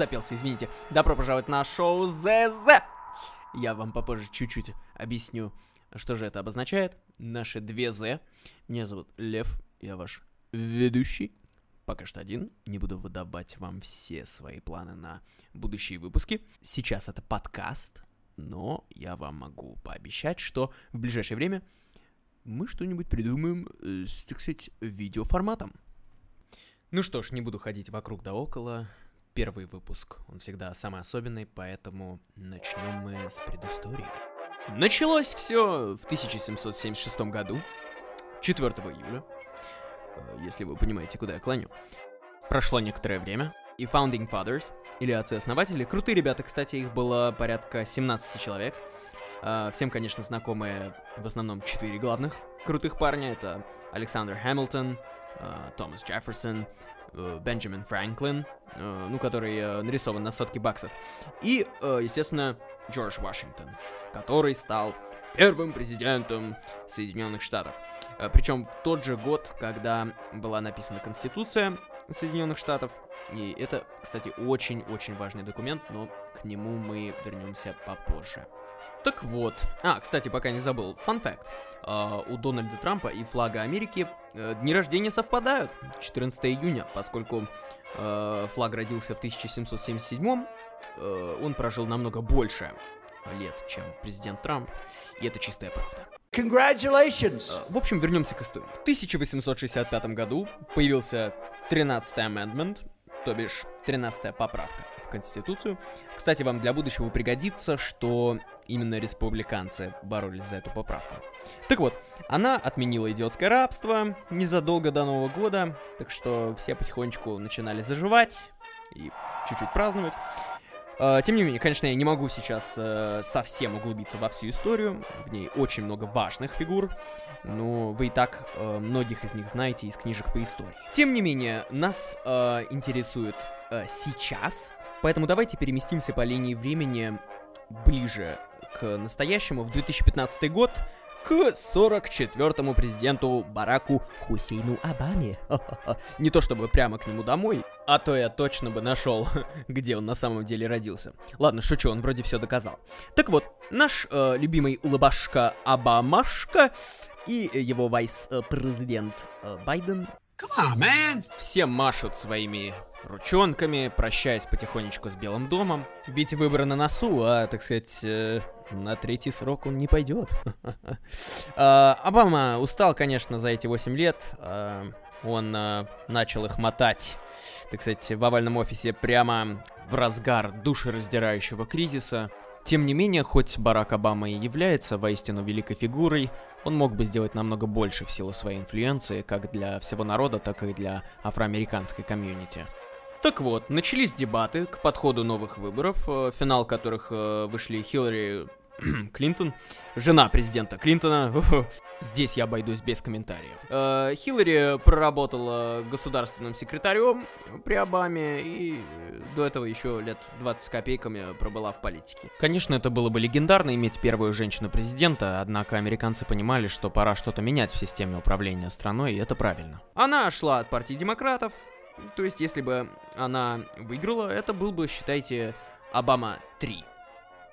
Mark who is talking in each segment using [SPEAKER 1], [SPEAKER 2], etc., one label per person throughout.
[SPEAKER 1] запелся, извините. Добро пожаловать на шоу ЗЗ! Я вам попозже чуть-чуть объясню, что же это обозначает. Наши две З. Меня зовут Лев, я ваш ведущий. Пока что один, не буду выдавать вам все свои планы на будущие выпуски. Сейчас это подкаст, но я вам могу пообещать, что в ближайшее время мы что-нибудь придумаем э, с, так сказать, видеоформатом. Ну что ж, не буду ходить вокруг да около. Первый выпуск, он всегда самый особенный, поэтому начнем мы с предыстории. Началось все в 1776 году, 4 июля, э, если вы понимаете, куда я клоню. Прошло некоторое время, и Founding Fathers, или отцы-основатели, крутые ребята, кстати, их было порядка 17 человек, э, Всем, конечно, знакомые в основном четыре главных крутых парня. Это Александр Хэмилтон, Томас Джефферсон, Бенджамин Франклин, ну, который нарисован на сотки баксов. И, естественно, Джордж Вашингтон, который стал первым президентом Соединенных Штатов. Причем в тот же год, когда была написана Конституция Соединенных Штатов. И это, кстати, очень-очень важный документ, но к нему мы вернемся попозже. Так вот. А, кстати, пока не забыл. Фан факт. Uh, у Дональда Трампа и флага Америки uh, дни рождения совпадают. 14 июня, поскольку uh, флаг родился в 1777 он прожил намного больше лет, чем президент Трамп, и это чистая правда.
[SPEAKER 2] Congratulations!
[SPEAKER 1] В общем, вернемся к истории. В 1865 году появился 13-й amendment, то бишь 13-я поправка Конституцию. Кстати, вам для будущего пригодится, что именно республиканцы боролись за эту поправку. Так вот, она отменила идиотское рабство незадолго до Нового года, так что все потихонечку начинали заживать и чуть-чуть праздновать. А, тем не менее, конечно, я не могу сейчас э, совсем углубиться во всю историю. В ней очень много важных фигур. Но вы и так э, многих из них знаете из книжек по истории. Тем не менее, нас э, интересует сейчас. Поэтому давайте переместимся по линии времени ближе к настоящему, в 2015 год, к 44-му президенту Бараку Хусейну Обаме. Не то чтобы прямо к нему домой, а то я точно бы нашел, где он на самом деле родился. Ладно, шучу, он вроде все доказал. Так вот, наш э, любимый улыбашка Обамашка и его вайс-президент э, Байден
[SPEAKER 2] Come on!
[SPEAKER 1] Все машут своими ручонками, прощаясь потихонечку с Белым домом. Ведь выбор на носу, а, так сказать, э, на третий срок он не пойдет. А, Обама устал, конечно, за эти 8 лет. А, он а, начал их мотать, так сказать, в овальном офисе прямо в разгар душераздирающего кризиса. Тем не менее, хоть Барак Обама и является воистину великой фигурой, он мог бы сделать намного больше в силу своей инфлюенции, как для всего народа, так и для афроамериканской комьюнити. Так вот, начались дебаты к подходу новых выборов, э, финал которых э, вышли Хиллари Клинтон, жена президента Клинтона. Здесь я обойдусь без комментариев. Э, Хиллари проработала государственным секретарем при Обаме и до этого еще лет 20 с копейками пробыла в политике. Конечно, это было бы легендарно иметь первую женщину-президента, однако американцы понимали, что пора что-то менять в системе управления страной, и это правильно. Она шла от партии демократов, то есть если бы она выиграла, это был бы, считайте, Обама 3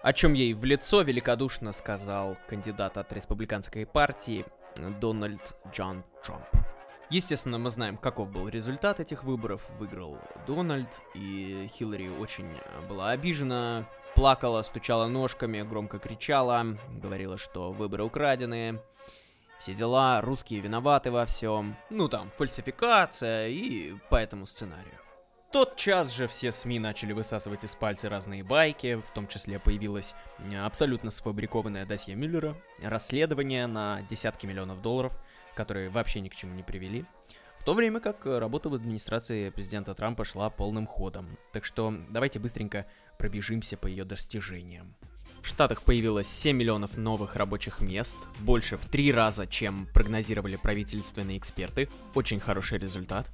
[SPEAKER 1] о чем ей в лицо великодушно сказал кандидат от республиканской партии Дональд Джон Трамп. Естественно, мы знаем, каков был результат этих выборов. Выиграл Дональд, и Хиллари очень была обижена, плакала, стучала ножками, громко кричала, говорила, что выборы украдены, все дела, русские виноваты во всем. Ну там, фальсификация и по этому сценарию тот час же все СМИ начали высасывать из пальца разные байки, в том числе появилось абсолютно сфабрикованное досье Мюллера, расследование на десятки миллионов долларов, которые вообще ни к чему не привели, в то время как работа в администрации президента Трампа шла полным ходом. Так что давайте быстренько пробежимся по ее достижениям. В Штатах появилось 7 миллионов новых рабочих мест, больше в три раза, чем прогнозировали правительственные эксперты. Очень хороший результат.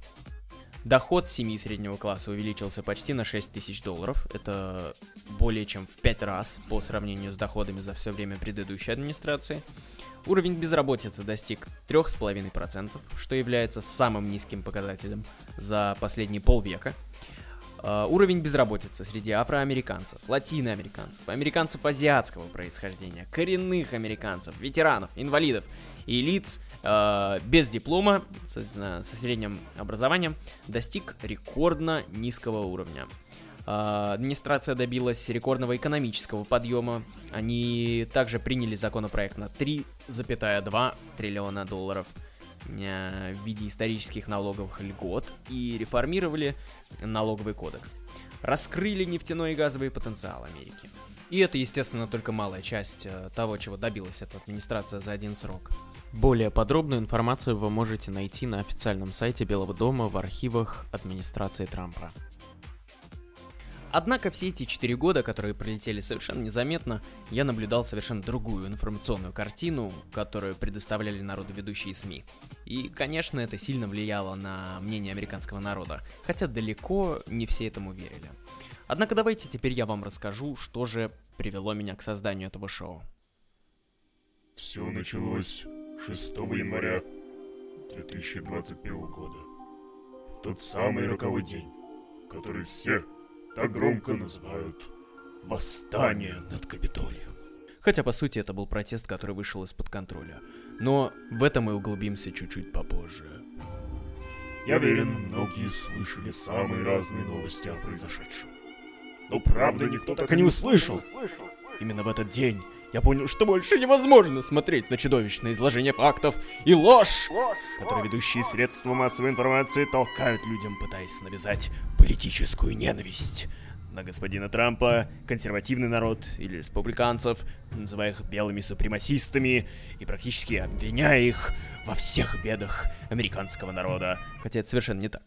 [SPEAKER 1] Доход семьи среднего класса увеличился почти на 6 тысяч долларов. Это более чем в 5 раз по сравнению с доходами за все время предыдущей администрации. Уровень безработицы достиг 3,5%, что является самым низким показателем за последние полвека. Uh, уровень безработицы среди афроамериканцев, латиноамериканцев, американцев азиатского происхождения, коренных американцев, ветеранов, инвалидов и лиц uh, без диплома, соответственно, со средним образованием, достиг рекордно низкого уровня. Uh, администрация добилась рекордного экономического подъема. Они также приняли законопроект на 3,2 триллиона долларов – Э, в виде исторических налоговых льгот и реформировали налоговый кодекс. Раскрыли нефтяной и газовый потенциал Америки. И это, естественно, только малая часть э, того, чего добилась эта администрация за один срок. Более подробную информацию вы можете найти на официальном сайте Белого дома в архивах администрации Трампа. Однако все эти четыре года, которые пролетели совершенно незаметно, я наблюдал совершенно другую информационную картину, которую предоставляли народу ведущие СМИ. И, конечно, это сильно влияло на мнение американского народа, хотя далеко не все этому верили. Однако давайте теперь я вам расскажу, что же привело меня к созданию этого шоу.
[SPEAKER 3] Все началось 6 января 2021 года. В тот самый роковой день, который все так громко называют «восстание над Капитолием».
[SPEAKER 1] Хотя, по сути, это был протест, который вышел из-под контроля. Но в этом мы углубимся чуть-чуть попозже.
[SPEAKER 3] Я уверен, многие слышали самые разные новости о произошедшем. Но правда никто так и не услышал.
[SPEAKER 1] Именно в этот день я понял, что больше невозможно смотреть на чудовищное изложение фактов и ложь, ложь которые ведущие средства массовой информации толкают людям, пытаясь навязать политическую ненависть на господина Трампа, консервативный народ или республиканцев, называя их белыми супремасистами и практически обвиняя их во всех бедах американского народа. Хотя это совершенно не так.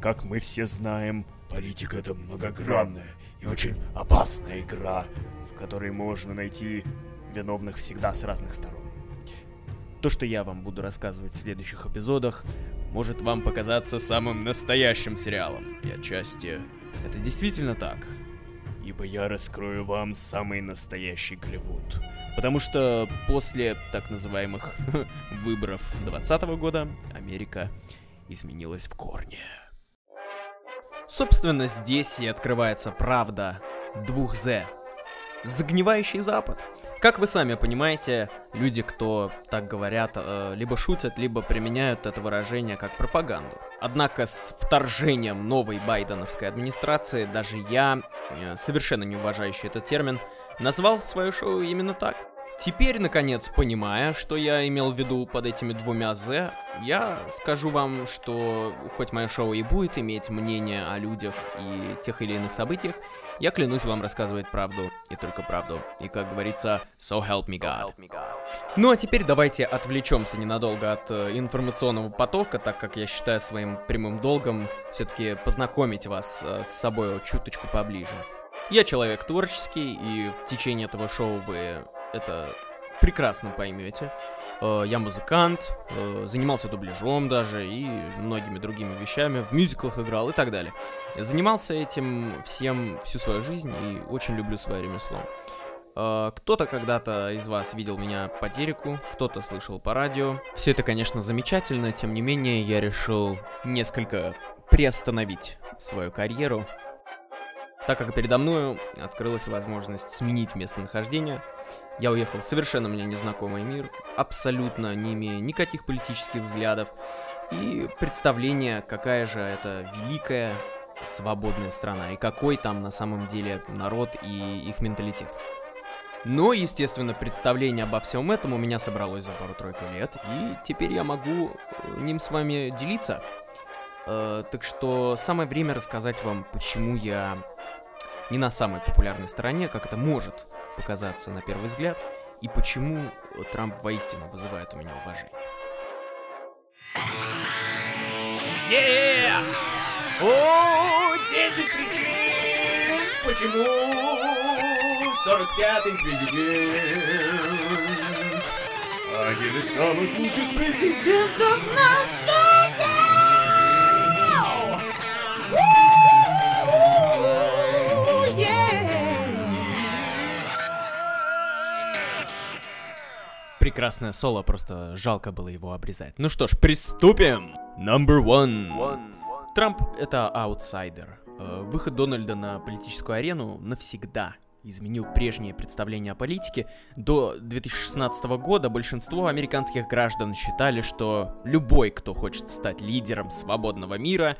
[SPEAKER 3] Как мы все знаем, политика это многогранная и очень опасная игра, в которой можно найти виновных всегда с разных сторон.
[SPEAKER 1] То, что я вам буду рассказывать в следующих эпизодах, может вам показаться самым настоящим сериалом. И отчасти это действительно так. Ибо я раскрою вам самый настоящий Голливуд. Потому что после так называемых выборов 2020 года Америка изменилась в корне. Собственно, здесь и открывается правда двух «З». Загнивающий Запад. Как вы сами понимаете, люди, кто так говорят, э, либо шутят, либо применяют это выражение как пропаганду. Однако с вторжением новой байденовской администрации даже я, э, совершенно не уважающий этот термин, назвал свое шоу именно так. Теперь, наконец, понимая, что я имел в виду под этими двумя «з», я скажу вам, что хоть мое шоу и будет иметь мнение о людях и тех или иных событиях, я клянусь вам рассказывать правду и только правду. И, как говорится, so help me God. Ну а теперь давайте отвлечемся ненадолго от э, информационного потока, так как я считаю своим прямым долгом все-таки познакомить вас э, с собой чуточку поближе. Я человек творческий, и в течение этого шоу вы это прекрасно поймете. Э, я музыкант, э, занимался дубляжом даже и многими другими вещами, в мюзиклах играл и так далее. Занимался этим всем всю свою жизнь и очень люблю свое ремесло. Э, кто-то когда-то из вас видел меня по телеку, кто-то слышал по радио. Все это, конечно, замечательно, тем не менее я решил несколько приостановить свою карьеру, так как передо мной открылась возможность сменить местонахождение – я уехал в совершенно мне незнакомый мир, абсолютно не имея никаких политических взглядов и представления, какая же это великая свободная страна и какой там на самом деле народ и их менталитет. Но, естественно, представление обо всем этом у меня собралось за пару-тройку лет, и теперь я могу э, ним с вами делиться. Э, так что самое время рассказать вам, почему я не на самой популярной стороне, как это может показаться на первый взгляд, и почему Трамп воистину вызывает у меня уважение.
[SPEAKER 2] Yeah! О, 10 причин, почему 45-й президент один из самых лучших президентов на свете!
[SPEAKER 1] Прекрасное соло, просто жалко было его обрезать. Ну что ж, приступим! Number one. Трамп — это аутсайдер. Э, выход Дональда на политическую арену навсегда изменил прежнее представление о политике. До 2016 года большинство американских граждан считали, что любой, кто хочет стать лидером свободного мира,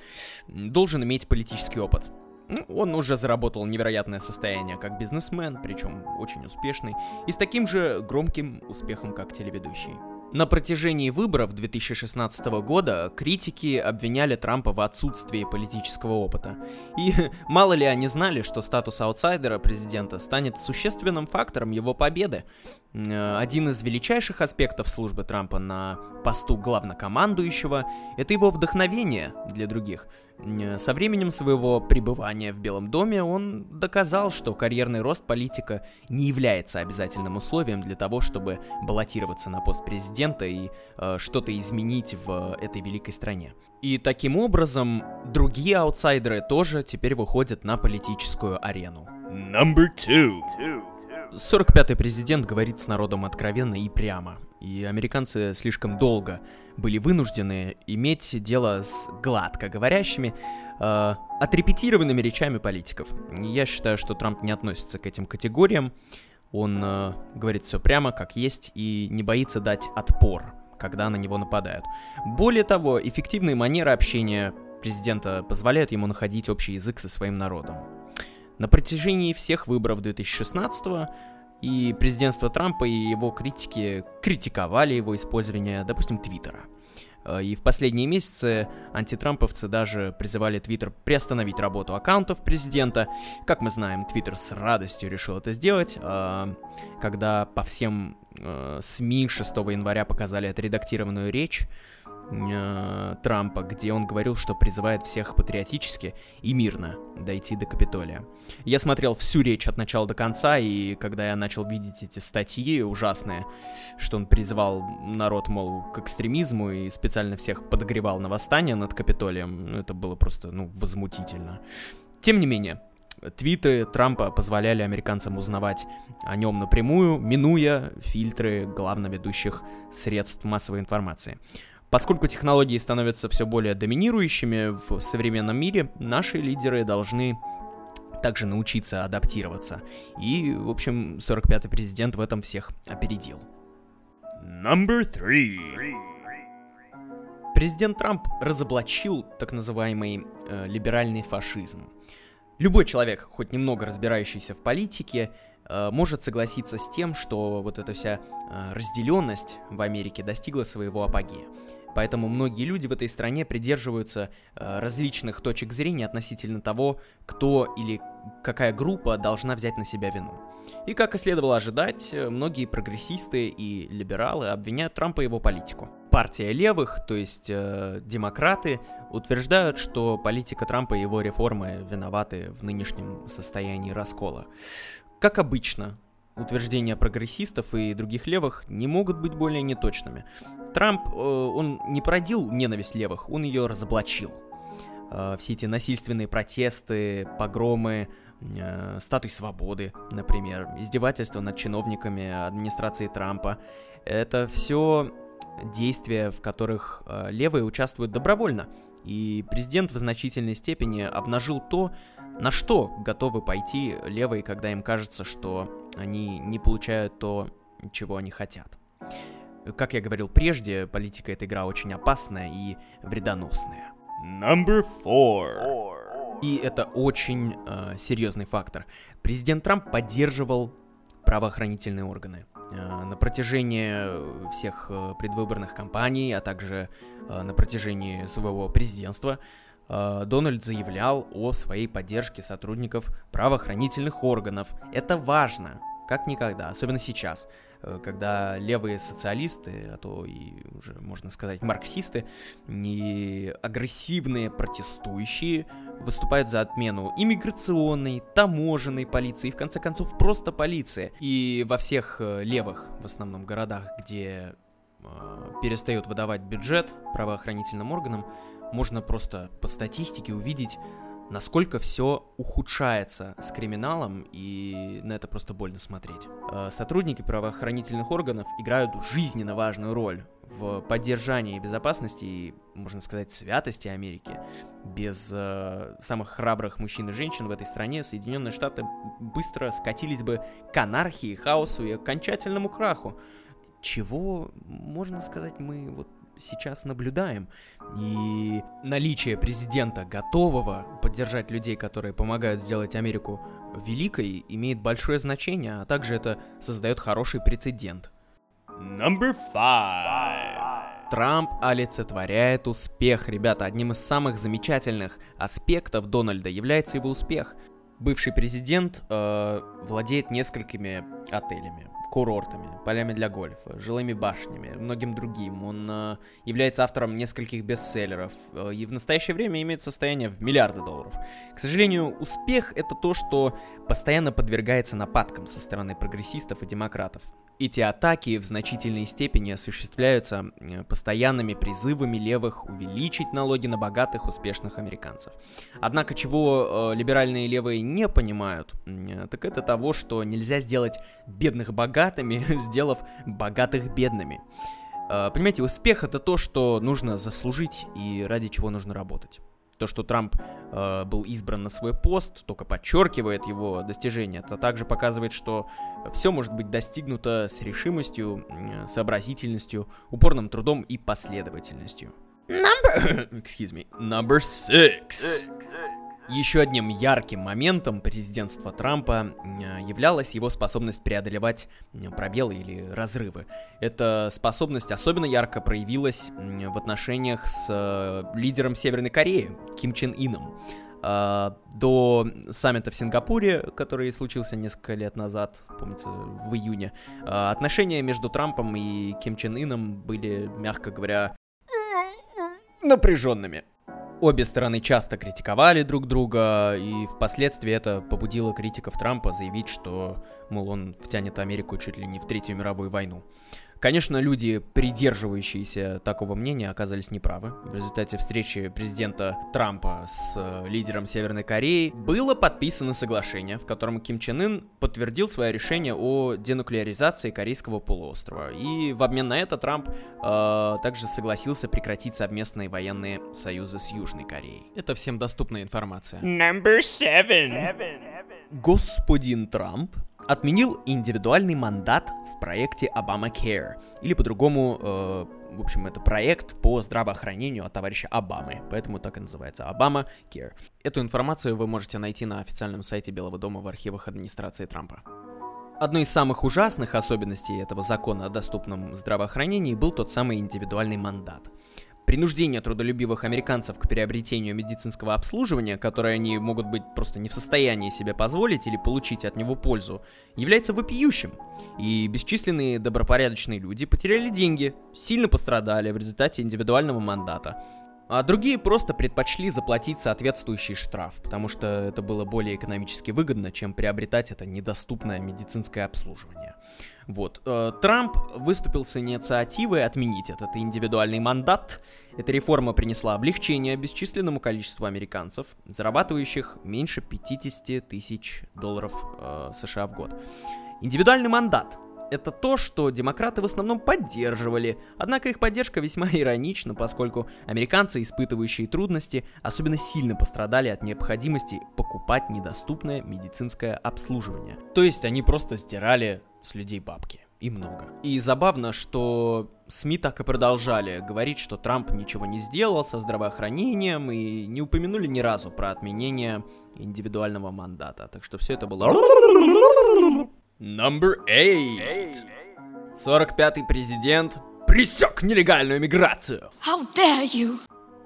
[SPEAKER 1] должен иметь политический опыт. Ну, он уже заработал невероятное состояние как бизнесмен, причем очень успешный, и с таким же громким успехом, как телеведущий. На протяжении выборов 2016 года критики обвиняли Трампа в отсутствии политического опыта. И мало ли они знали, что статус аутсайдера президента станет существенным фактором его победы. Э, один из величайших аспектов службы Трампа на посту главнокомандующего – это его вдохновение для других – со временем своего пребывания в Белом доме он доказал, что карьерный рост политика не является обязательным условием для того, чтобы баллотироваться на пост президента и э, что-то изменить в этой великой стране. И таким образом другие аутсайдеры тоже теперь выходят на политическую арену.
[SPEAKER 3] Number two.
[SPEAKER 1] 45-й президент говорит с народом откровенно и прямо. И американцы слишком долго были вынуждены иметь дело с гладко говорящими, э, отрепетированными речами политиков. Я считаю, что Трамп не относится к этим категориям. Он э, говорит все прямо, как есть, и не боится дать отпор, когда на него нападают. Более того, эффективные манеры общения президента позволяют ему находить общий язык со своим народом. На протяжении всех выборов 2016 и президентство Трампа и его критики критиковали его использование, допустим, Твиттера. Э, и в последние месяцы антитрамповцы даже призывали Твиттер приостановить работу аккаунтов президента. Как мы знаем, Твиттер с радостью решил это сделать, э, когда по всем э, СМИ 6 января показали отредактированную речь э, Трампа, где он говорил, что призывает всех патриотически и мирно дойти до Капитолия. Я смотрел всю речь от начала до конца, и когда я начал видеть эти статьи ужасные, что он призывал народ, мол, к экстремизму и специально всех подогревал на восстание над Капитолием, ну, это было просто, ну, возмутительно. Тем не менее, Твиты Трампа позволяли американцам узнавать о нем напрямую, минуя фильтры главноведущих средств массовой информации. Поскольку технологии становятся все более доминирующими в современном мире, наши лидеры должны также научиться адаптироваться. И, в общем, 45-й президент в этом всех опередил.
[SPEAKER 3] Number three.
[SPEAKER 1] Президент Трамп разоблачил так называемый э, либеральный фашизм. Любой человек, хоть немного разбирающийся в политике, может согласиться с тем, что вот эта вся э, разделенность в Америке достигла своего апогея. Поэтому многие люди в этой стране придерживаются э, различных точек зрения относительно того, кто или какая группа должна взять на себя вину. И как и следовало ожидать, э, многие прогрессисты и либералы обвиняют Трампа и его политику. Партия левых, то есть э, демократы, утверждают, что политика Трампа и его реформы виноваты в нынешнем состоянии раскола. Как обычно, утверждения прогрессистов и других левых не могут быть более неточными. Трамп, э, он не породил ненависть левых, он ее разоблачил. Э, все эти насильственные протесты, погромы, э, статуй свободы, например, издевательства над чиновниками администрации Трампа, это все действия, в которых левые участвуют добровольно. И президент в значительной степени обнажил то, на что готовы пойти левые, когда им кажется, что они не получают то, чего они хотят. Как я говорил прежде, политика эта игра очень опасная и вредоносная.
[SPEAKER 3] Number four.
[SPEAKER 1] И это очень э, серьезный фактор. Президент Трамп поддерживал правоохранительные органы. Э, на протяжении всех э, предвыборных кампаний, а также э, на протяжении своего президентства, Дональд заявлял о своей поддержке сотрудников правоохранительных органов. Это важно как никогда, особенно сейчас, э, когда левые социалисты, а то и уже можно сказать марксисты, и агрессивные протестующие выступают за отмену иммиграционной, таможенной полиции и, в конце концов, просто полиции. И во всех э, левых, в основном, городах, где э, перестают выдавать бюджет правоохранительным органам, можно просто по статистике увидеть насколько все ухудшается с криминалом, и на это просто больно смотреть. Э, сотрудники правоохранительных органов играют жизненно важную роль в поддержании безопасности и, можно сказать, святости Америки. Без э, самых храбрых мужчин и женщин в этой стране Соединенные Штаты быстро скатились бы к анархии, хаосу и окончательному краху. Чего, можно сказать, мы вот сейчас наблюдаем. И наличие президента, готового поддержать людей, которые помогают сделать Америку великой, имеет большое значение, а также это создает хороший прецедент.
[SPEAKER 3] Number five.
[SPEAKER 1] Трамп олицетворяет успех, ребята. Одним из самых замечательных аспектов Дональда является его успех. Бывший президент э, владеет несколькими отелями курортами, полями для гольфа, жилыми башнями, многим другим. Он э, является автором нескольких бестселлеров э, и в настоящее время имеет состояние в миллиарды долларов. К сожалению, успех это то, что постоянно подвергается нападкам со стороны прогрессистов и демократов. Эти атаки в значительной степени осуществляются э, постоянными призывами левых увеличить налоги на богатых, успешных американцев. Однако, чего э, либеральные левые не понимают, э, так это того, что нельзя сделать бедных богатыми, сделав богатых бедными. Понимаете, успех это то, что нужно заслужить и ради чего нужно работать. То, что Трамп э, был избран на свой пост, только подчеркивает его достижения. Это также показывает, что все может быть достигнуто с решимостью, сообразительностью, упорным трудом и последовательностью.
[SPEAKER 2] Number...
[SPEAKER 1] Excuse me. Number six. Еще одним ярким моментом президентства Трампа являлась его способность преодолевать пробелы или разрывы. Эта способность особенно ярко проявилась в отношениях с э, лидером Северной Кореи Ким Чен Ином. До саммита в Сингапуре, который случился несколько лет назад, помнится, в июне, отношения между Трампом и Ким Чен Ином были, мягко говоря, напряженными. Обе стороны часто критиковали друг друга, и впоследствии это побудило критиков Трампа заявить, что, мол, он втянет Америку чуть ли не в Третью мировую войну. Конечно, люди, придерживающиеся такого мнения, оказались неправы. В результате встречи президента Трампа с э, лидером Северной Кореи было подписано соглашение, в котором Ким Чен Ын подтвердил свое решение о денуклеаризации Корейского полуострова. И в обмен на это Трамп э, также согласился прекратить совместные военные союзы с Южной Кореей. Это всем доступная информация.
[SPEAKER 2] Number seven.
[SPEAKER 1] Господин Трамп отменил индивидуальный мандат в проекте Obamacare, или по-другому, э, в общем, это проект по здравоохранению от товарища Обамы, поэтому так и называется, Obamacare. Эту информацию вы можете найти на официальном сайте Белого дома в архивах администрации Трампа. Одной из самых ужасных особенностей этого закона о доступном здравоохранении был тот самый индивидуальный мандат. Принуждение трудолюбивых американцев к приобретению медицинского обслуживания, которое они могут быть просто не в состоянии себе позволить или получить от него пользу, является вопиющим. И бесчисленные добропорядочные люди потеряли деньги, сильно пострадали в результате индивидуального мандата. А другие просто предпочли заплатить соответствующий штраф, потому что это было более экономически выгодно, чем приобретать это недоступное медицинское обслуживание. Вот. Э, Трамп выступил с инициативой отменить этот индивидуальный мандат. Эта реформа принесла облегчение бесчисленному количеству американцев, зарабатывающих меньше 50 тысяч долларов э, США в год. Индивидуальный мандат это то, что демократы в основном поддерживали, однако их поддержка весьма иронична, поскольку американцы, испытывающие трудности, особенно сильно пострадали от необходимости покупать недоступное медицинское обслуживание. То есть они просто стирали с людей бабки. И много. И забавно, что СМИ так и продолжали говорить, что Трамп ничего не сделал со здравоохранением и не упомянули ни разу про отменение индивидуального мандата. Так что все это было... Number 8. 45-й президент пресек нелегальную миграцию.
[SPEAKER 2] How dare you?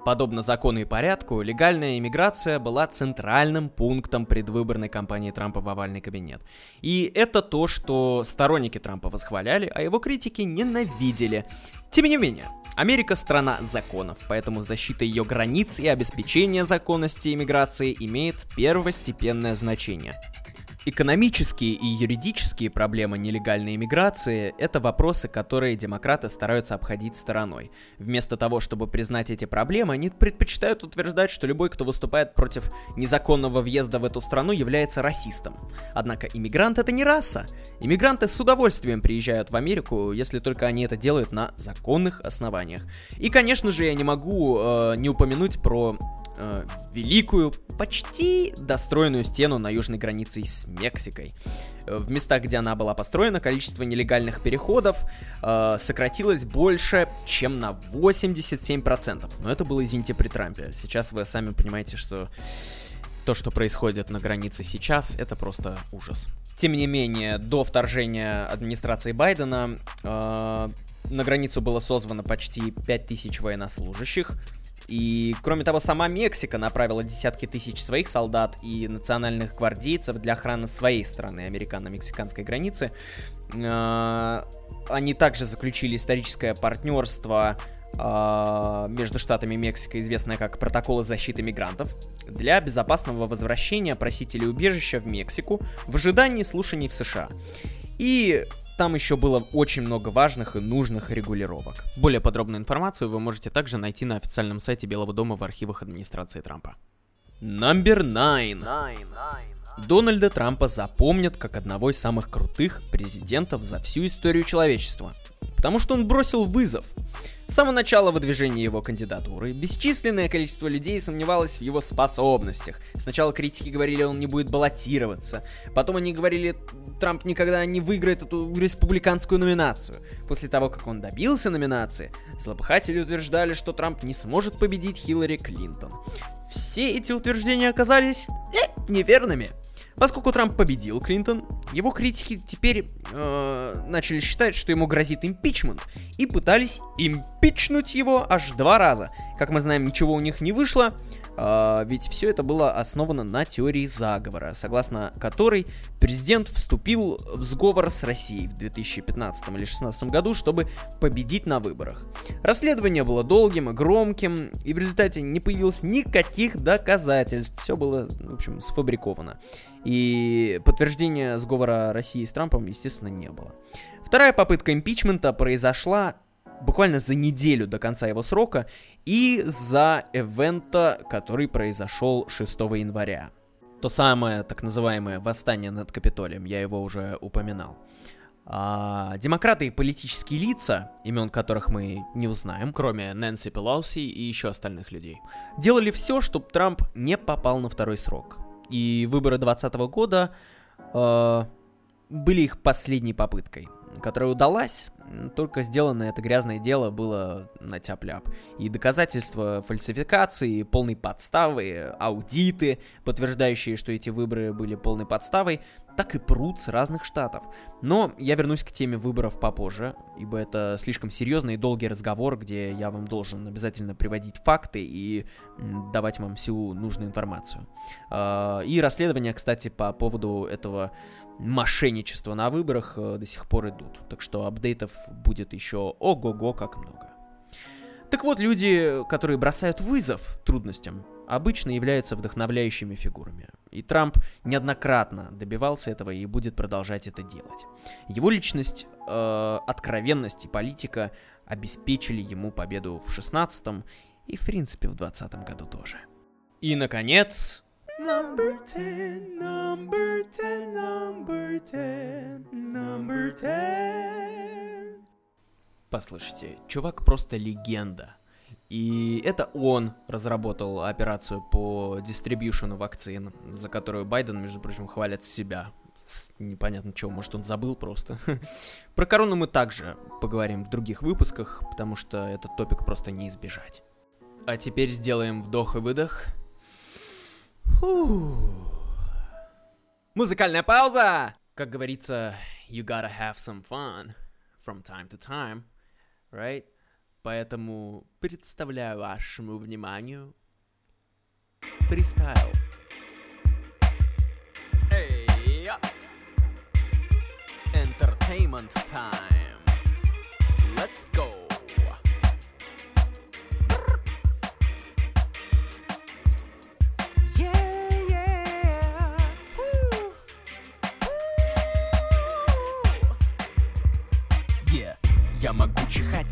[SPEAKER 1] Подобно закону и порядку, легальная иммиграция была центральным пунктом предвыборной кампании Трампа в овальный кабинет. И это то, что сторонники Трампа восхваляли, а его критики ненавидели. Тем не менее, Америка страна законов, поэтому защита ее границ и обеспечение законности иммиграции имеет первостепенное значение. Экономические и юридические проблемы нелегальной иммиграции – это вопросы, которые демократы стараются обходить стороной. Вместо того, чтобы признать эти проблемы, они предпочитают утверждать, что любой, кто выступает против незаконного въезда в эту страну, является расистом. Однако иммигрант – это не раса. Иммигранты с удовольствием приезжают в Америку, если только они это делают на законных основаниях. И, конечно же, я не могу э, не упомянуть про э, великую, почти достроенную стену на южной границе с Мексикой. Э, в местах, где она была построена, количество нелегальных переходов э, сократилось больше, чем на 87%. Но это было, извините, при Трампе. Сейчас вы сами понимаете, что то, что происходит на границе сейчас, это просто ужас. Тем не менее, до вторжения администрации Байдена э, на границу было созвано почти 5000 военнослужащих, и, кроме того, сама Мексика направила десятки тысяч своих солдат и национальных гвардейцев для охраны своей страны, американо-мексиканской границы. А, они также заключили историческое партнерство а, между штатами Мексика, известное как Протоколы защиты мигрантов, для безопасного возвращения просителей убежища в Мексику в ожидании слушаний в США. И там еще было очень много важных и нужных регулировок. Более подробную информацию вы можете также найти на официальном сайте Белого дома в архивах администрации Трампа. Номер 9. Дональда Трампа запомнят как одного из самых крутых президентов за всю историю человечества. Потому что он бросил вызов с самого начала выдвижения его кандидатуры бесчисленное количество людей сомневалось в его способностях. Сначала критики говорили, он не будет баллотироваться. Потом они говорили, Трамп никогда не выиграет эту республиканскую номинацию. После того, как он добился номинации, злопыхатели утверждали, что Трамп не сможет победить Хиллари Клинтон. Все эти утверждения оказались э, неверными. Поскольку Трамп победил Клинтон, его критики теперь э, начали считать, что ему грозит импичмент, и пытались импичнуть его аж два раза. Как мы знаем, ничего у них не вышло, э, ведь все это было основано на теории заговора, согласно которой президент вступил в сговор с Россией в 2015 или 2016 году, чтобы победить на выборах. Расследование было долгим и громким, и в результате не появилось никаких доказательств. Все было, в общем, сфабриковано. И подтверждения сговора России с Трампом, естественно, не было. Вторая попытка импичмента произошла буквально за неделю до конца его срока и за эвента, который произошел 6 января. То самое так называемое восстание над Капитолием, я его уже упоминал. А, демократы и политические лица, имен которых мы не узнаем, кроме Нэнси Пелоси и еще остальных людей, делали все, чтобы Трамп не попал на второй срок. И выборы 2020 года э, были их последней попыткой, которая удалась, только сделано это грязное дело было на тяп-ляп. И доказательства фальсификации, полной подставы, аудиты, подтверждающие, что эти выборы были полной подставой, так и прут с разных штатов. Но я вернусь к теме выборов попозже, ибо это слишком серьезный и долгий разговор, где я вам должен обязательно приводить факты и давать вам всю нужную информацию. А, и расследования, кстати, по поводу этого мошенничества на выборах э, до сих пор идут. Так что апдейтов будет еще ого-го как много. Так вот, люди, которые бросают вызов трудностям, обычно являются вдохновляющими фигурами. И Трамп неоднократно добивался этого и будет продолжать это делать. Его личность, э, откровенность и политика обеспечили ему победу в 16-м и, в принципе, в 20 году тоже. И, наконец... Number 10, number 10, number 10, number 10. Послушайте, чувак просто легенда. И это он разработал операцию по дистрибьюшену вакцин, за которую Байден, между прочим, хвалит себя. Непонятно чего, может он забыл просто. Про корону мы также поговорим в других выпусках, потому что этот топик просто не избежать. А теперь сделаем вдох и выдох. Музыкальная пауза! Как говорится, you gotta have some fun from time to time, right? Поэтому представляю вашему вниманию фристайл. Entertainment time. Let's go.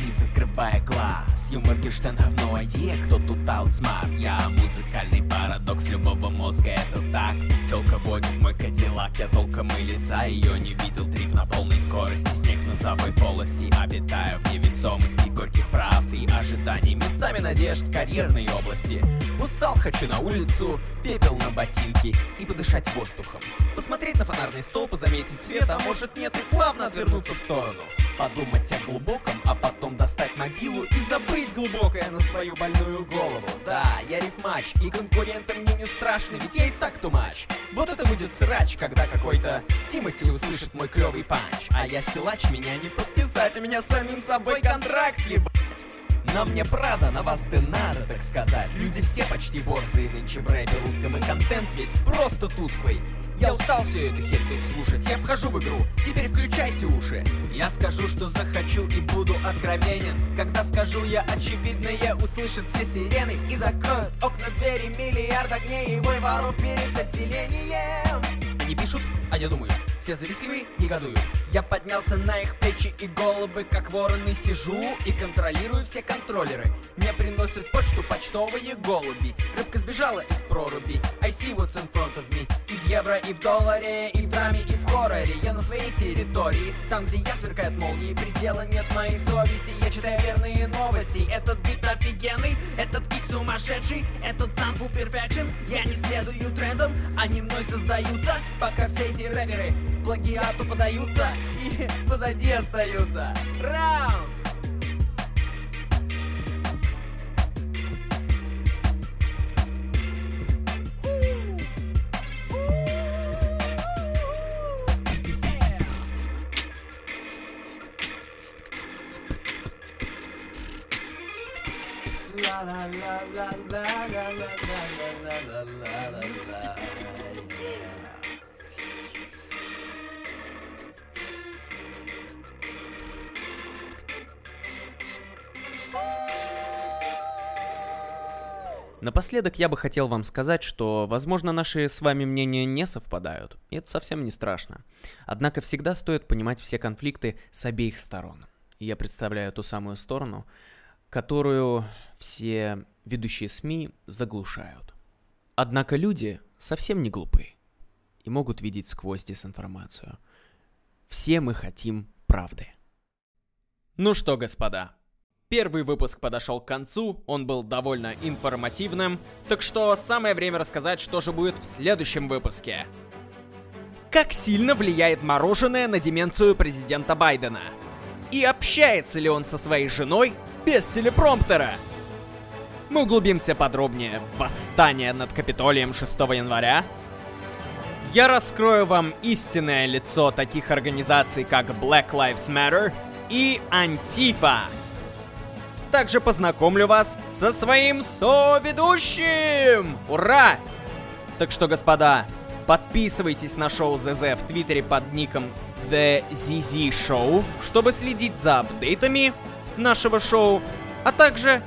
[SPEAKER 1] Не закрывая глаз. Юмор Герштейн have no idea, кто тут outsmart Я музыкальный парадокс любого мозга, это так. Телка водит мой кадиллак, я толком и лица ее не видел. Трип на полной скорости, снег на собой полости. Обитаю в невесомости горьких правд и ожиданий. Местами надежд, карьерной области. Устал, хочу на улицу, пепел на ботинки И подышать воздухом. Посмотреть на фонарный столб и заметить свет, а может нет И плавно отвернуться в сторону Подумать о глубоком, а потом достать мобилу И забыть глубокое на свою больную голову. Да, я рифмач, и конкуренты мне не страшны Ведь я и так тумач Вот это будет срач, когда какой-то Тимати услышит мой клевый панч. А я силач, меня не подписать У меня самим собой контракт, ебать. На мне Прада, на вас да надо, так сказать. Люди все почти борзые нынче в рэпе русском И контент весь просто тусклый Я устал всю эту херь слушать Я вхожу в игру, теперь включайте уши. Я скажу, что захочу и буду откровенен. Когда скажу я очевидное Услышат все сирены и закроют окна двери. Миллиард огней и бой воров перед отделением Они пишут, а я думаю, все завистливые негодуют Я поднялся на их плечи и головы, как вороны сижу И контролирую все контроллеры. Мне приносят почту почтовые голуби. Рыбка сбежала из проруби. I see what's in front of me. И в евро, и в долларе, и в драме, и в хорроре Я на своей территории, там, где я сверкает молнии Предела нет моей совести, я читаю верные новости. Этот бит офигенный, этот кик сумасшедший Этот саунд full perfection. Я не следую трендам, они мной создаются. Пока все эти рэперы плагиату подаются и позади остаются. Раунд! La la la la la la la la la la la
[SPEAKER 4] Напоследок я бы хотел вам сказать, что, возможно, наши с вами мнения не совпадают, и это совсем не страшно. Однако всегда стоит понимать все конфликты с обеих сторон. И я представляю ту самую сторону, которую все ведущие СМИ заглушают. Однако люди совсем не глупые и могут видеть сквозь дезинформацию. Все мы хотим правды. Ну что, господа, Первый выпуск подошел к концу, он был довольно информативным, так что самое время рассказать, что же будет в следующем выпуске. Как сильно влияет мороженое на деменцию президента Байдена? И общается ли он со своей женой без телепромптера? Мы углубимся подробнее в восстание над Капитолием 6 января. Я раскрою вам истинное лицо таких организаций, как Black Lives Matter и Антифа. Также познакомлю вас со своим соведущим! Ура! Так что, господа, подписывайтесь на шоу ЗЗ в Твиттере под ником The ZZ Show, чтобы следить за апдейтами нашего шоу, а также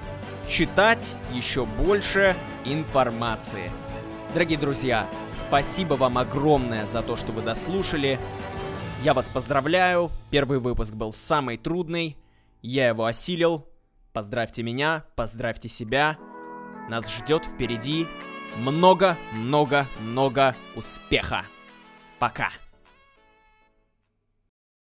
[SPEAKER 4] читать еще больше информации. Дорогие друзья, спасибо вам огромное за то, что вы дослушали. Я вас поздравляю, первый выпуск был самый трудный, я его осилил, Поздравьте меня, поздравьте себя. Нас ждет впереди много-много-много успеха. Пока.